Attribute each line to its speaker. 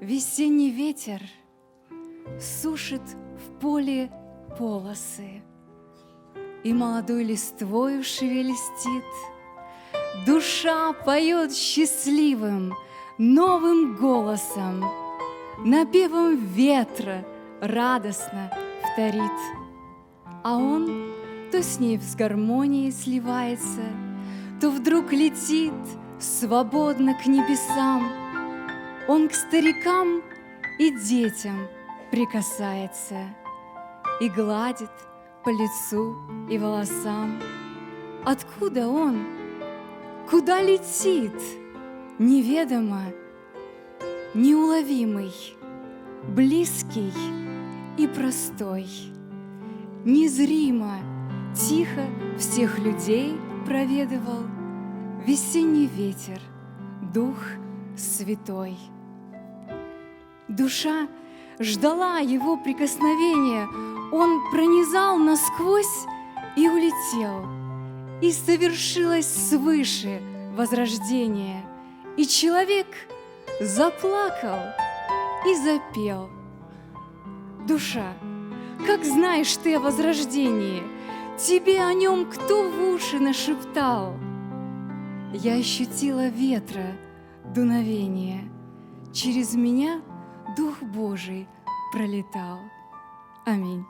Speaker 1: Весенний ветер сушит в поле полосы, И молодой листвою шелестит. Душа поет счастливым, новым голосом, Напевом ветра радостно вторит. А он то с ней в гармонии сливается, То вдруг летит свободно к небесам. Он к старикам и детям прикасается И гладит по лицу и волосам. Откуда он? Куда летит? Неведомо, неуловимый, близкий и простой. Незримо, тихо всех людей проведывал Весенний ветер, Дух Святой. Душа ждала его прикосновения, он пронизал насквозь и улетел. И совершилось свыше возрождение, и человек заплакал и запел. Душа, как знаешь ты о возрождении, тебе о нем кто в уши нашептал? Я ощутила ветра дуновение, через меня Дух Божий пролетал. Аминь.